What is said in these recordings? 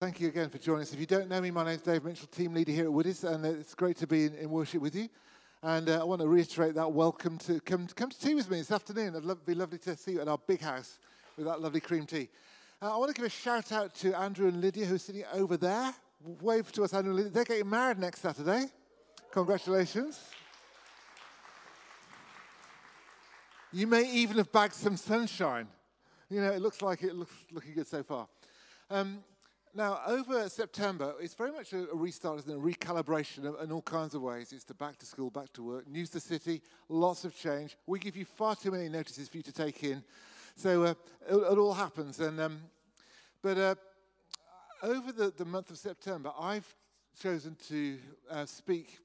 Thank you again for joining us. If you don't know me, my name is Dave Mitchell, team leader here at Woodies, and it's great to be in, in worship with you. And uh, I want to reiterate that welcome to come, come to tea with me this afternoon. It'd be lovely to see you at our big house with that lovely cream tea. Uh, I want to give a shout out to Andrew and Lydia, who are sitting over there. Wave to us, Andrew and Lydia. They're getting married next Saturday. Congratulations. You may even have bagged some sunshine. You know, it looks like it looks looking good so far. Um, now, over September, it's very much a, restart and a recalibration in all kinds of ways. It's the back to school, back to work, news the city, lots of change. We give you far too many notices for you to take in. So uh, it, it, all happens. And, um, but uh, over the, the month of September, I've chosen to uh, speak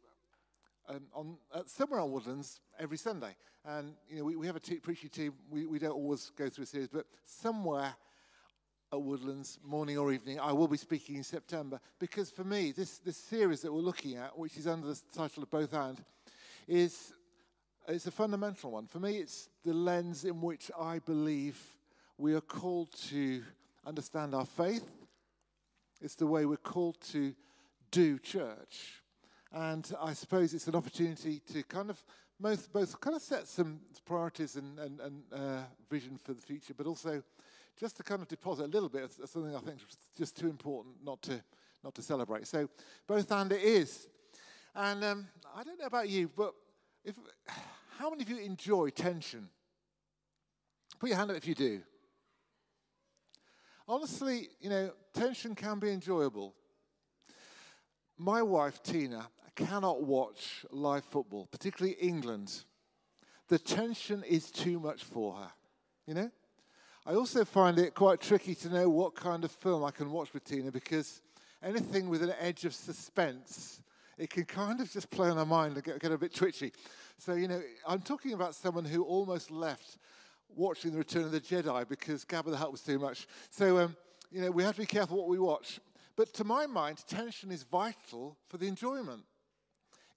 um, on, somewhere on Woodlands every Sunday. And, you know, we, we have a te- preaching team. We, we don't always go through a series, but somewhere at Woodlands, morning or evening. I will be speaking in September because for me, this, this series that we're looking at, which is under the title of Both And, is it's a fundamental one. For me, it's the lens in which I believe we are called to understand our faith. It's the way we're called to do church. And I suppose it's an opportunity to kind of both, both kind of set some priorities and, and, and uh, vision for the future, but also just to kind of deposit a little bit of something I think is just too important not to, not to celebrate. So both and it is. And um, I don't know about you, but if, how many of you enjoy tension? Put your hand up if you do. Honestly, you know, tension can be enjoyable. My wife, Tina, cannot watch live football, particularly England. The tension is too much for her, you know? I also find it quite tricky to know what kind of film I can watch with Tina because anything with an edge of suspense, it can kind of just play on our mind and get, get a bit twitchy. So, you know, I'm talking about someone who almost left watching The Return of the Jedi because Jabba the Hutt was too much. So, um, you know, we have to be careful what we watch. But to my mind, tension is vital for the enjoyment.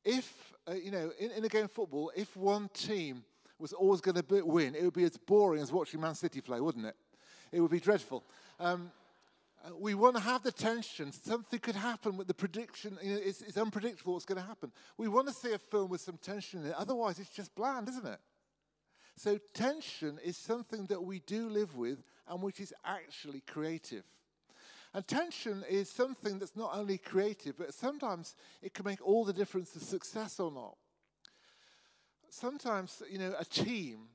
If, uh, you know, in, in a game of football, if one team was always going to win, it would be as boring as watching Man City play, wouldn't it? It would be dreadful. Um, uh, we want to have the tension. Something could happen with the prediction. You know, it's, it's unpredictable what's going to happen. We want to see a film with some tension in it. Otherwise, it's just bland, isn't it? So, tension is something that we do live with and which is actually creative. And tension is something that's not only creative, but sometimes it can make all the difference to success or not sometimes, you know, a team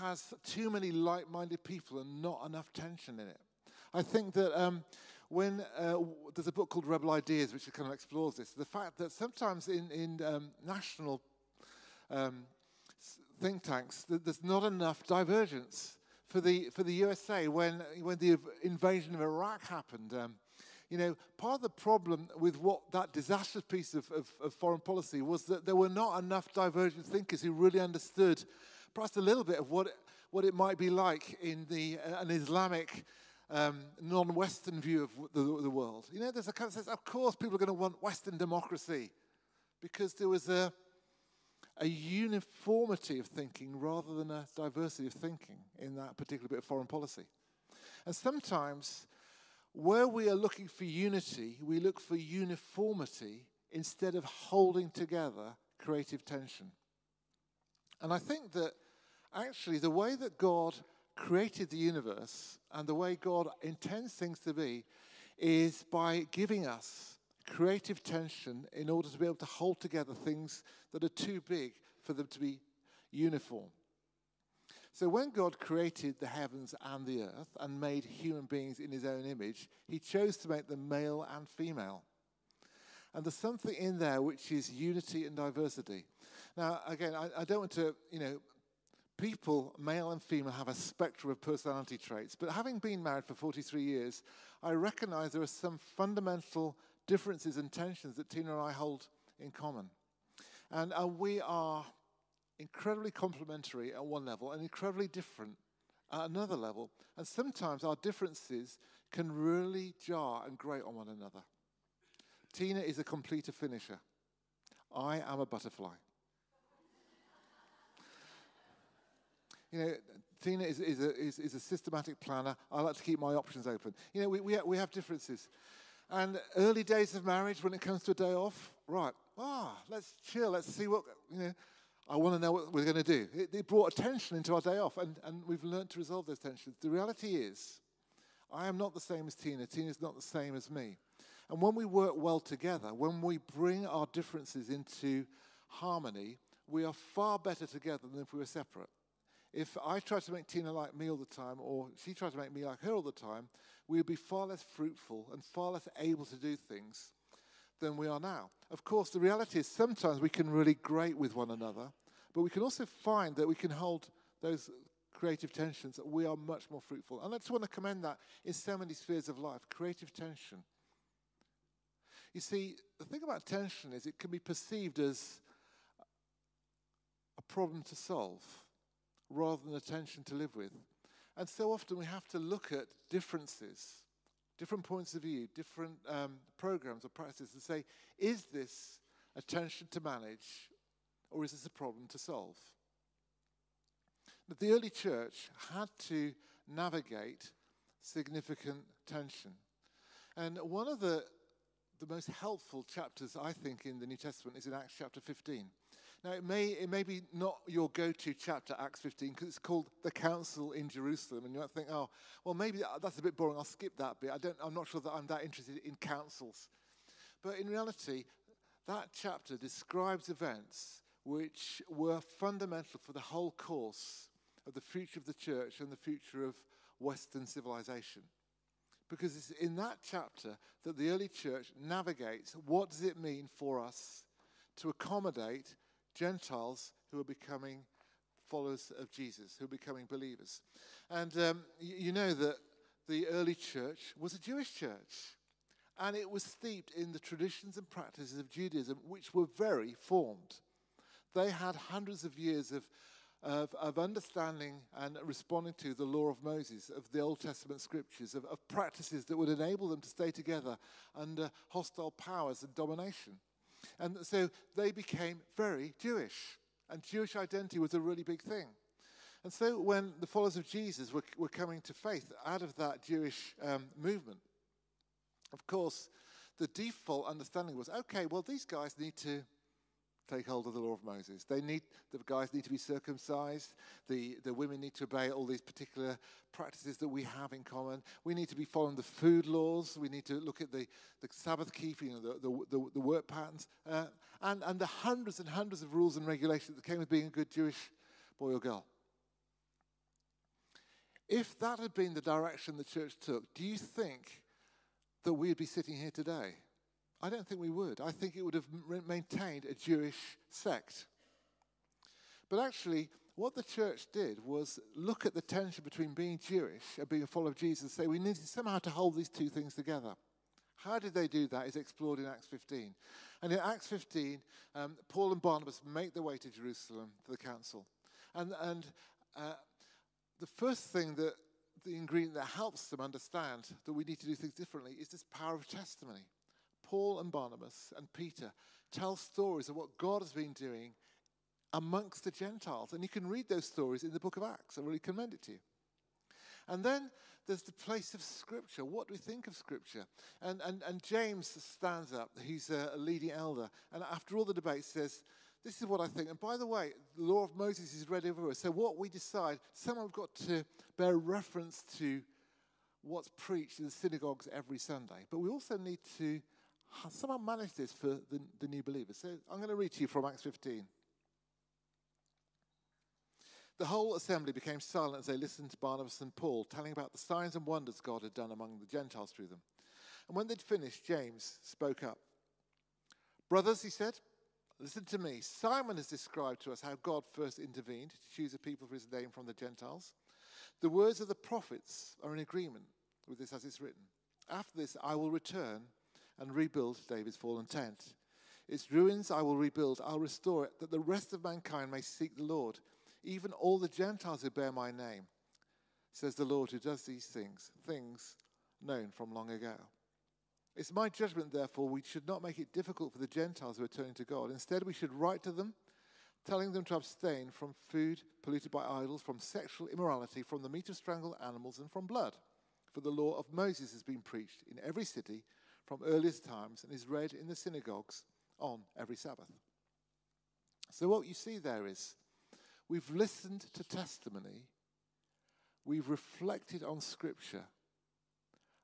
has too many like minded people and not enough tension in it. I think that um, when uh, there's a book called Rebel Ideas, which kind of explores this, the fact that sometimes in, in um, national um, think tanks, there's not enough divergence. For the, for the USA, when, when the invasion of Iraq happened, um, you know, part of the problem with what that disastrous piece of, of, of, foreign policy was that there were not enough divergent thinkers who really understood perhaps a little bit of what what it might be like in the, uh, an Islamic um, non-Western view of the, the, world. You know, there's a kind of sense, of course people are going to want Western democracy because there was a, a uniformity of thinking rather than a diversity of thinking in that particular bit of foreign policy. And sometimes where we are looking for unity, we look for uniformity instead of holding together creative tension. And I think that actually the way that God created the universe and the way God intends things to be is by giving us creative tension in order to be able to hold together things that are too big for them to be uniform. So when God created the heavens and the earth and made human beings in his own image, he chose to make them male and female. And there's something in there which is unity and diversity. Now, again, I, I don't want to, you know, people, male and female, have a spectrum of personality traits. But having been married for 43 years, I recognize there are some fundamental differences and tensions that Tina and I hold in common. And uh, we are incredibly complementary at one level and incredibly different at another level. And sometimes our differences can really jar and grate on one another. Tina is a completer finisher. I am a butterfly. you know, Tina is, is, a, is, is a systematic planner. I like to keep my options open. You know, we, we, we have differences. And early days of marriage, when it comes to a day off, right, ah, let's chill, let's see what, you know, I want to know what we're going to do. It, it brought tension into our day off, and, and we've learned to resolve those tensions. The reality is, I am not the same as Tina. Tina's not the same as me. And when we work well together, when we bring our differences into harmony, we are far better together than if we were separate. If I tried to make Tina like me all the time, or she tried to make me like her all the time, we would be far less fruitful and far less able to do things than we are now. Of course, the reality is sometimes we can really grate with one another, but we can also find that we can hold those creative tensions that we are much more fruitful. And I just want to commend that in so many spheres of life creative tension. You see, the thing about tension is it can be perceived as a problem to solve rather than a tension to live with. And so often we have to look at differences, different points of view, different um, programs or practices and say, is this a tension to manage or is this a problem to solve? But the early church had to navigate significant tension. And one of the, the most helpful chapters, I think, in the New Testament is in Acts chapter 15. Now, it may, it may be not your go to chapter, Acts 15, because it's called the Council in Jerusalem. And you might think, oh, well, maybe that's a bit boring. I'll skip that bit. I don't, I'm not sure that I'm that interested in councils. But in reality, that chapter describes events which were fundamental for the whole course of the future of the church and the future of Western civilization. Because it's in that chapter that the early church navigates what does it mean for us to accommodate Gentiles who are becoming followers of Jesus, who are becoming believers. And um, you, you know that the early church was a Jewish church. And it was steeped in the traditions and practices of Judaism, which were very formed. They had hundreds of years of, of, of, understanding and responding to the law of Moses, of the Old Testament scriptures, of, of practices that would enable them to stay together under hostile powers and domination. And so they became very Jewish. And Jewish identity was a really big thing. And so when the followers of Jesus were, were coming to faith out of that Jewish um, movement, of course, the default understanding was okay, well, these guys need to take hold of the law of Moses. They need the guys need to be circumcised. The the women need to obey all these particular practices that we have in common. We need to be following the food laws. We need to look at the, the Sabbath keeping, the, the, the, the work patterns, uh, and, and the hundreds and hundreds of rules and regulations that came with being a good Jewish boy or girl. If that had been the direction the church took, do you think that we'd be sitting here today? I don't think we would. I think it would have maintained a Jewish sect. But actually, what the church did was look at the tension between being Jewish and being a follower of Jesus and say we need somehow to hold these two things together. How did they do that is explored in Acts 15. And in Acts 15, um, Paul and Barnabas make their way to Jerusalem to the council. And, and uh, the first thing that the ingredient that helps them understand that we need to do things differently is this power of testimony. Paul and Barnabas and Peter tell stories of what God has been doing amongst the Gentiles. And you can read those stories in the book of Acts. I really commend it to you. And then there's the place of Scripture. What do we think of Scripture? And, and, and James stands up. He's a, leading elder. And after all the debate, says, This is what I think. And by the way, the law of Moses is read everywhere. So what we decide, someone's got to bear reference to what's preached in the synagogues every Sunday. But we also need to somehow manage this for the, the new believers. So I'm going to read to you from Acts 15. The whole assembly became silent as they listened to Barnabas and Paul telling about the signs and wonders God had done among the Gentiles through them. And when they'd finished, James spoke up. Brothers, he said, listen to me. Simon has described to us how God first intervened to choose a people for his name from the Gentiles. The words of the prophets are in agreement with this as it's written. After this, I will return and rebuild David's fallen tent. Its ruins I will rebuild, I'll restore it, that the rest of mankind may seek the Lord, even all the Gentiles who bear my name, says the Lord who does these things, things known from long ago. It's my judgment, therefore, we should not make it difficult for the Gentiles who are turning to God. Instead, we should write to them, telling them to abstain from food polluted by idols, from sexual immorality, from the meat of strangled animals, and from blood. For the law of Moses has been preached in every city from earliest times and is read in the synagogues on every Sabbath. So, what you see there is we've listened to testimony, we've reflected on Scripture,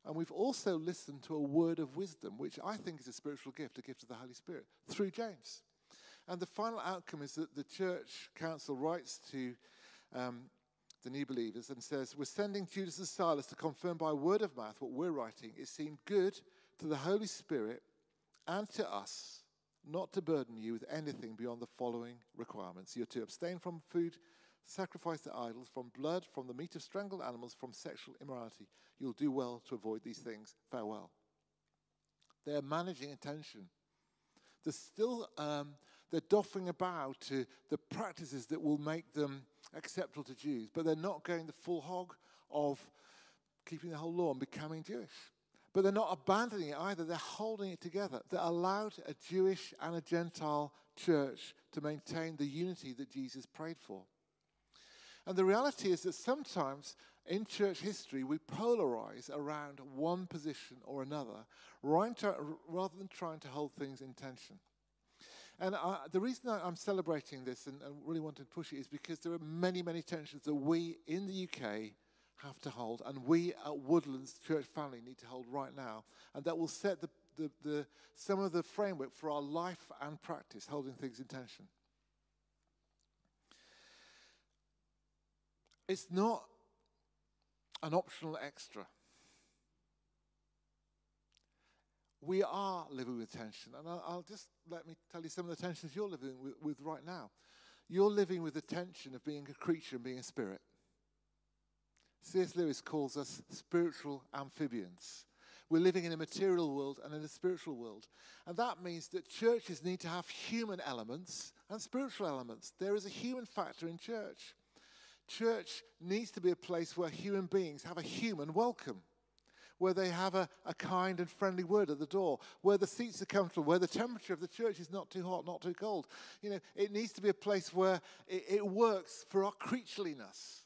and we've also listened to a word of wisdom, which I think is a spiritual gift, a gift of the Holy Spirit, through James. And the final outcome is that the church council writes to um, the new believers and says, We're sending Judas and Silas to confirm by word of mouth what we're writing. It seemed good to the Holy Spirit and to us not to burden you with anything beyond the following requirements. You're to abstain from food sacrificed to idols, from blood, from the meat of strangled animals, from sexual immorality. You'll do well to avoid these things. Farewell. They're managing attention. They're still um, they're doffing about to the practices that will make them acceptable to Jews, but they're not going the full hog of keeping the whole law and becoming Jewish. But they're not abandoning it either, they're holding it together. They allowed a Jewish and a Gentile church to maintain the unity that Jesus prayed for. And the reality is that sometimes in church history we polarize around one position or another rather than trying to hold things in tension. And I, the reason I'm celebrating this and, and really wanting to push it is because there are many, many tensions that we in the UK have to hold, and we at Woodlands Church Family need to hold right now. And that will set the, the, the, some of the framework for our life and practice, holding things in tension. It's not an optional extra. We are living with tension. And I'll, I'll, just let me tell you some of the tensions you're living with, with right now. You're living with the tension of being a creature and being a spirit. C.S. Lewis calls us spiritual amphibians. We're living in a material world and in a spiritual world. And that means that churches need to have human elements and spiritual elements. There is a human factor in church. Church needs to be a place where human beings have a human welcome, where they have a, a kind and friendly word at the door, where the seats are comfortable, where the temperature of the church is not too hot, not too cold. You know, it needs to be a place where it, it works for our creatureliness.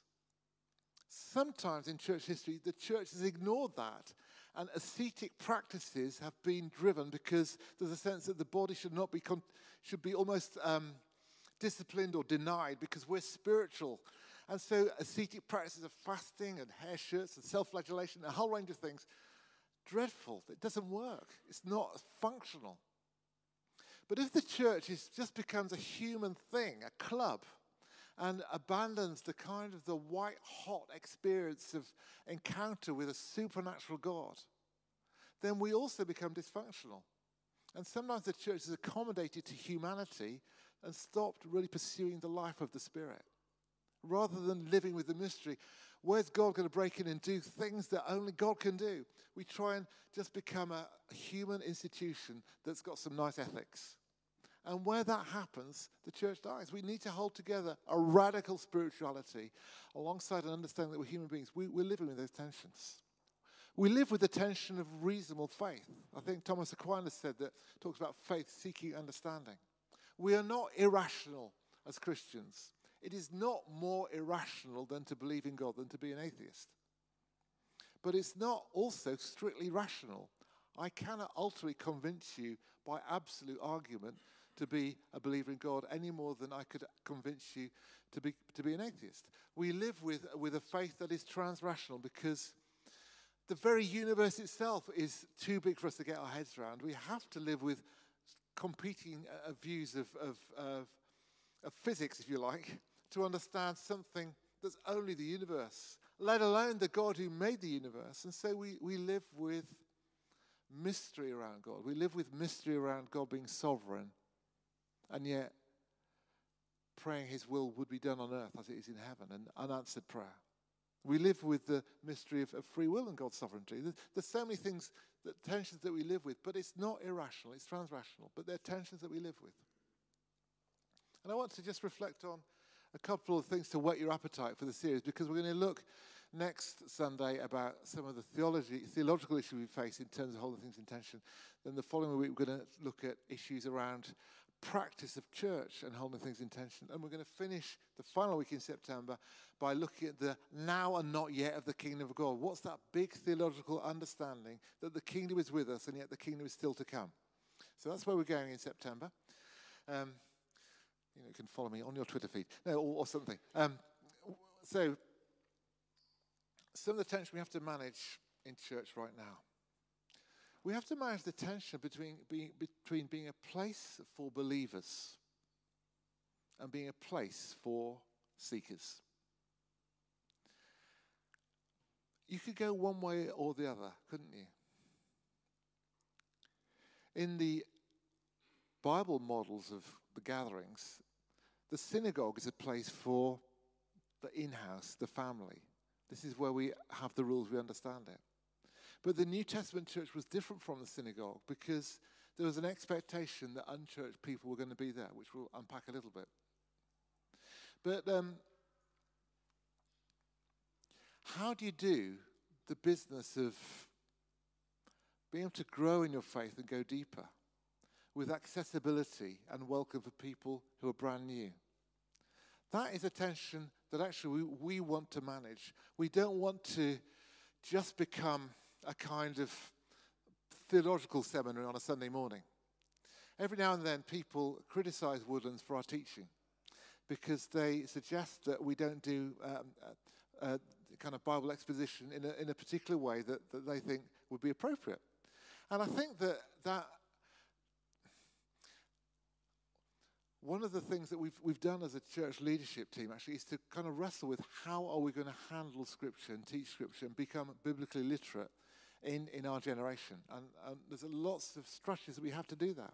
Sometimes in church history, the church has ignored that and ascetic practices have been driven because there's a sense that the body should not be con- should be almost um, disciplined or denied because we're spiritual. And so ascetic practices of fasting and hair shirts and self-flagellation a whole range of things dreadful. It doesn't work. It's not functional. But if the church is, just becomes a human thing a club and abandons the kind of the white hot experience of encounter with a supernatural God, then we also become dysfunctional. And sometimes the church is accommodated to humanity and stopped really pursuing the life of the Spirit. Rather than living with the mystery, where's God going to break in and do things that only God can do? We try and just become a human institution that's got some nice ethics. And where that happens, the church dies. We need to hold together a radical spirituality alongside an understanding that we're human beings. We, we're living with those tensions. We live with the tension of reasonable faith. I think Thomas Aquinas said that, talks about faith seeking understanding. We are not irrational as Christians. It is not more irrational than to believe in God than to be an atheist. But it's not also strictly rational. I cannot ultimately convince you by absolute argument to be a believer in God any more than I could convince you to be, to be an atheist. We live with, with a faith that is transrational because the very universe itself is too big for us to get our heads around. We have to live with competing uh, views of, of, of, of physics, if you like, to understand something that's only the universe, let alone the God who made the universe. And so we, we live with mystery around God. We live with mystery around God being sovereign and yet praying His will would be done on earth as it is in heaven, an unanswered prayer. We live with the mystery of, of free will and God's sovereignty. There's, there's, so many things, that, tensions that we live with, but it's not irrational, it's transrational, but they're tensions that we live with. And I want to just reflect on a couple of things to whet your appetite for the series because we're going to look next Sunday about some of the theology, theological issues we face in terms of holding things in tension. Then the following week, we're going to look at issues around practice of church and holding things in tension. And we're going to finish the final week in September by looking at the now and not yet of the kingdom of God. What's that big theological understanding that the kingdom is with us and yet the kingdom is still to come? So that's where we're going in September. Um, you, know, you can follow me on your Twitter feed, no, or, or something. Um, so, some of the tension we have to manage in church right now. We have to manage the tension between being, between being a place for believers and being a place for seekers. You could go one way or the other, couldn't you? In the Bible models of the gatherings, the synagogue is a place for the in house, the family. This is where we have the rules, we understand it. But the New Testament church was different from the synagogue because there was an expectation that unchurched people were going to be there, which we'll unpack a little bit. But um, how do you do the business of being able to grow in your faith and go deeper with accessibility and welcome for people who are brand new? That is a tension that actually we, we want to manage. We don't want to just become a kind of theological seminary on a Sunday morning. Every now and then, people criticize Woodlands for our teaching because they suggest that we don't do um, a, a kind of Bible exposition in a, in a particular way that, that they think would be appropriate. And I think that that one of the things that we've, we've done as a church leadership team actually is to kind of wrestle with how are we going to handle Scripture and teach Scripture and become biblically literate in, in our generation. And, and there's lots of structures that we have to do that.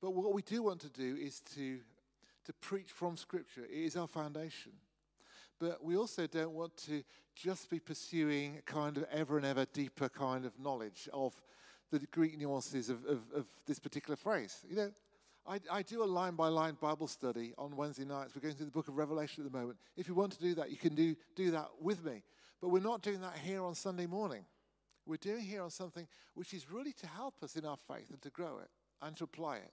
But what we do want to do is to, to preach from Scripture. It is our foundation. But we also don't want to just be pursuing kind of ever and ever deeper kind of knowledge of the Greek nuances of, of, of this particular phrase. You know, I, I, do a line by line Bible study on Wednesday nights. We're going through the book of Revelation at the moment. If you want to do that, you can do, do that with me. But we're not doing that here on Sunday morning. We're doing here on something which is really to help us in our faith and to grow it and to apply it.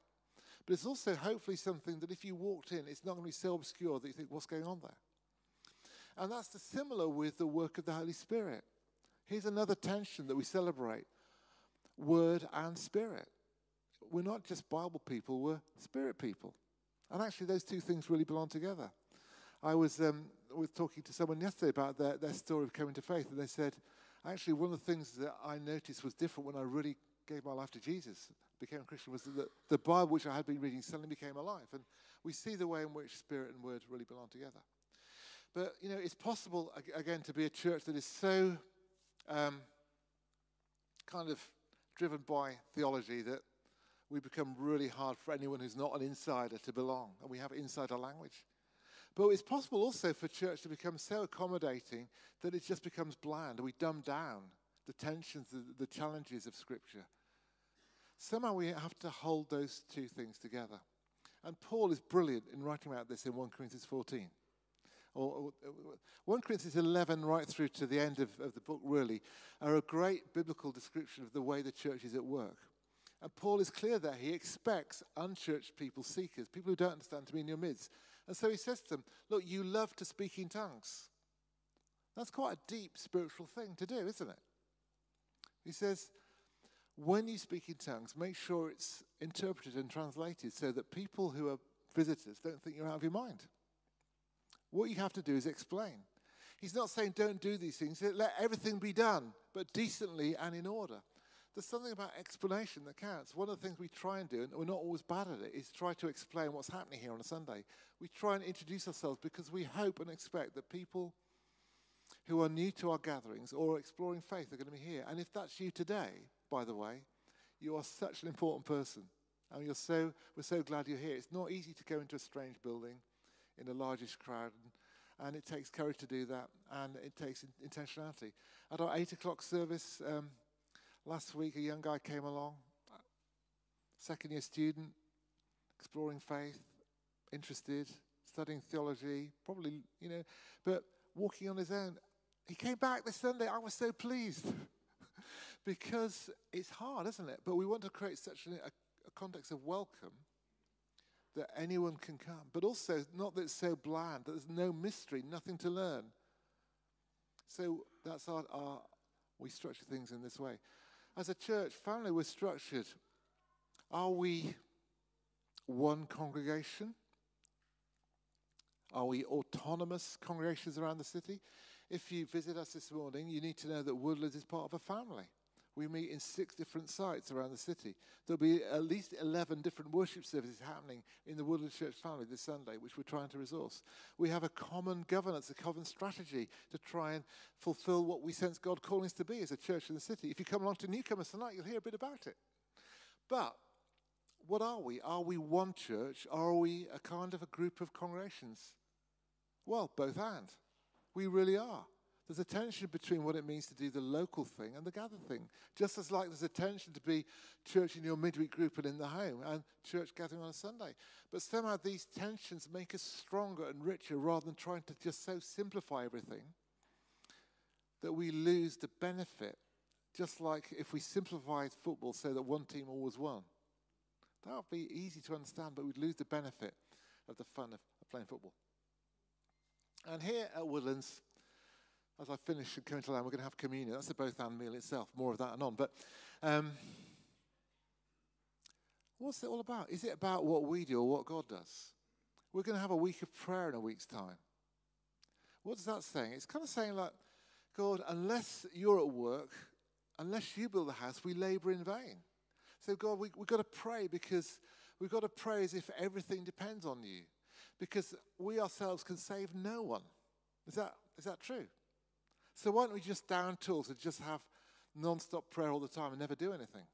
But it's also hopefully something that if you walked in, it's not going to be so obscure that you think, what's going on there? And that's the similar with the work of the Holy Spirit. Here's another tension that we celebrate word and spirit. We're not just Bible people, we're spirit people. And actually, those two things really belong together. I was, um, was talking to someone yesterday about their, their story of coming to faith, and they said, Actually, one of the things that I noticed was different when I really gave my life to Jesus, became a Christian, was that the Bible, which I had been reading, suddenly became alive. And we see the way in which spirit and word really belong together. But, you know, it's possible, again, to be a church that is so um, kind of driven by theology that we become really hard for anyone who's not an insider to belong. And we have insider language. But it's possible also for church to become so accommodating that it just becomes bland. We dumb down the tensions, the, the challenges of Scripture. Somehow we have to hold those two things together. And Paul is brilliant in writing about this in 1 Corinthians 14. Or, 1 Corinthians 11, right through to the end of, of the book, really, are a great biblical description of the way the church is at work. And Paul is clear that he expects unchurched people, seekers, people who don't understand, to be in your midst. And so he says to them, Look, you love to speak in tongues. That's quite a deep spiritual thing to do, isn't it? He says, when you speak in tongues, make sure it's interpreted and translated so that people who are visitors don't think you're out of your mind. What you have to do is explain. He's not saying don't do these things, let everything be done, but decently and in order. There's something about explanation that counts. One of the things we try and do, and we're not always bad at it, is try to explain what's happening here on a Sunday. We try and introduce ourselves because we hope and expect that people who are new to our gatherings or exploring faith are going to be here. And if that's you today, by the way, you are such an important person. And you're so, we're so glad you're here. It's not easy to go into a strange building in the largest crowd, and, and it takes courage to do that, and it takes intentionality. At our 8 o'clock service, um, Last week, a young guy came along, second year student, exploring faith, interested, studying theology, probably, you know, but walking on his own. He came back this Sunday. I was so pleased because it's hard, isn't it? But we want to create such a, a context of welcome that anyone can come, but also not that it's so bland, that there's no mystery, nothing to learn. So that's our, our we structure things in this way. As a church family, we're structured. Are we one congregation? Are we autonomous congregations around the city? If you visit us this morning, you need to know that Woodlands is part of a family. We meet in six different sites around the city. There'll be at least 11 different worship services happening in the Woodlands Church family this Sunday, which we're trying to resource. We have a common governance, a common strategy to try and fulfill what we sense God calling us to be as a church in the city. If you come along to newcomers tonight, you'll hear a bit about it. But what are we? Are we one church? Are we a kind of a group of congregations? Well, both and. We really are. There's a tension between what it means to do the local thing and the gather thing. Just as like there's a tension to be church in your midweek group and in the home and church gathering on a Sunday. But somehow these tensions make us stronger and richer rather than trying to just so simplify everything that we lose the benefit. Just like if we simplified football so that one team always won. That would be easy to understand, but we'd lose the benefit of the fun of, playing football. And here at Woodlands, as I finish and come into land, we're going to have communion. That's the both and meal itself. More of that and on. But um, what's it all about? Is it about what we do or what God does? We're going to have a week of prayer in a week's time. What is that saying? It's kind of saying like, God, unless you're at work, unless you build the house, we labor in vain. So, God, we, we've got to pray because we've got to pray as if everything depends on you. Because we ourselves can save no one. Is that, is that true? So why don't we just down tools and just have non-stop prayer all the time and never do anything?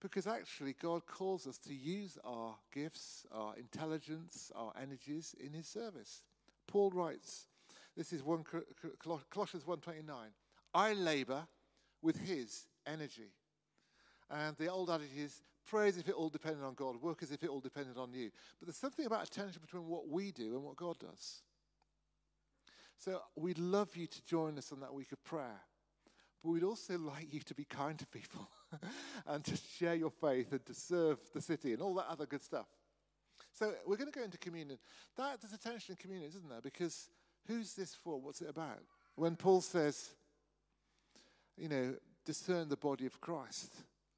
Because actually, God calls us to use our gifts, our intelligence, our energies in His service. Paul writes, this is 1 Colossians 1.29, I labor with His energy. And the old adage is, pray as if it all depended on God, work as if it all depended on you. But there's something about a tension between what we do and what God does. So we'd love you to join us on that week of prayer. But we'd also like you to be kind to people and to share your faith and to serve the city and all that other good stuff. So we're going to go into communion. That there's a tension in communion, isn't there? Because who's this for? What's it about? When Paul says, you know, discern the body of Christ.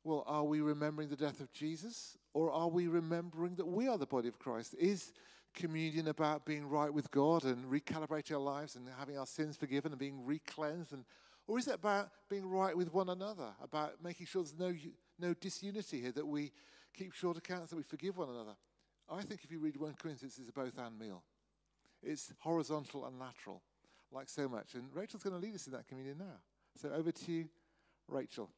Well, are we remembering the death of Jesus or are we remembering that we are the body of Christ? Is communion about being right with God and recalibrating our lives and having our sins forgiven and being recleansed? And, or is it about being right with one another, about making sure there's no, no disunity here, that we keep short accounts, that we forgive one another? I think if you read 1 Corinthians, it's a both and meal. It's horizontal and lateral, like so much. And Rachel's going to lead us in that communion now. So over to you, Rachel.